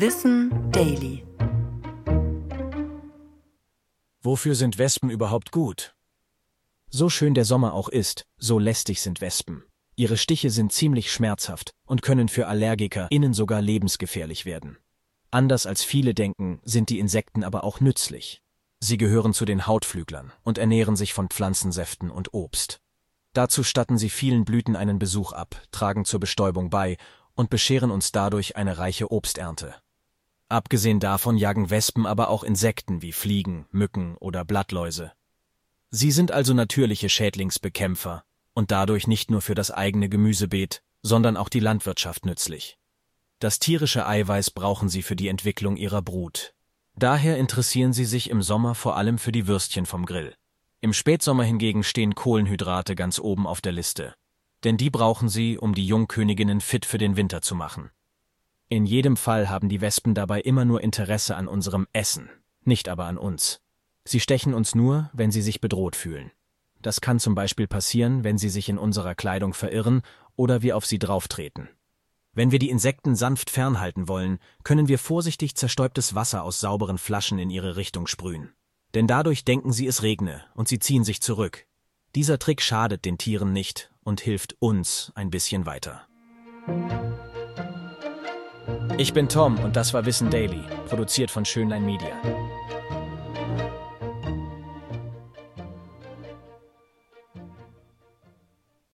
Wissen Daily. Wofür sind Wespen überhaupt gut? So schön der Sommer auch ist, so lästig sind Wespen. Ihre Stiche sind ziemlich schmerzhaft und können für Allergiker innen sogar lebensgefährlich werden. Anders als viele denken, sind die Insekten aber auch nützlich. Sie gehören zu den Hautflüglern und ernähren sich von Pflanzensäften und Obst. Dazu statten sie vielen Blüten einen Besuch ab, tragen zur Bestäubung bei und bescheren uns dadurch eine reiche Obsternte. Abgesehen davon jagen Wespen aber auch Insekten wie Fliegen, Mücken oder Blattläuse. Sie sind also natürliche Schädlingsbekämpfer und dadurch nicht nur für das eigene Gemüsebeet, sondern auch die Landwirtschaft nützlich. Das tierische Eiweiß brauchen sie für die Entwicklung ihrer Brut. Daher interessieren sie sich im Sommer vor allem für die Würstchen vom Grill. Im Spätsommer hingegen stehen Kohlenhydrate ganz oben auf der Liste. Denn die brauchen sie, um die Jungköniginnen fit für den Winter zu machen. In jedem Fall haben die Wespen dabei immer nur Interesse an unserem Essen, nicht aber an uns. Sie stechen uns nur, wenn sie sich bedroht fühlen. Das kann zum Beispiel passieren, wenn sie sich in unserer Kleidung verirren oder wir auf sie drauftreten. Wenn wir die Insekten sanft fernhalten wollen, können wir vorsichtig zerstäubtes Wasser aus sauberen Flaschen in ihre Richtung sprühen. Denn dadurch denken sie, es regne und sie ziehen sich zurück. Dieser Trick schadet den Tieren nicht und hilft uns ein bisschen weiter. Ich bin Tom und das war Wissen Daily, produziert von Schönlein Media.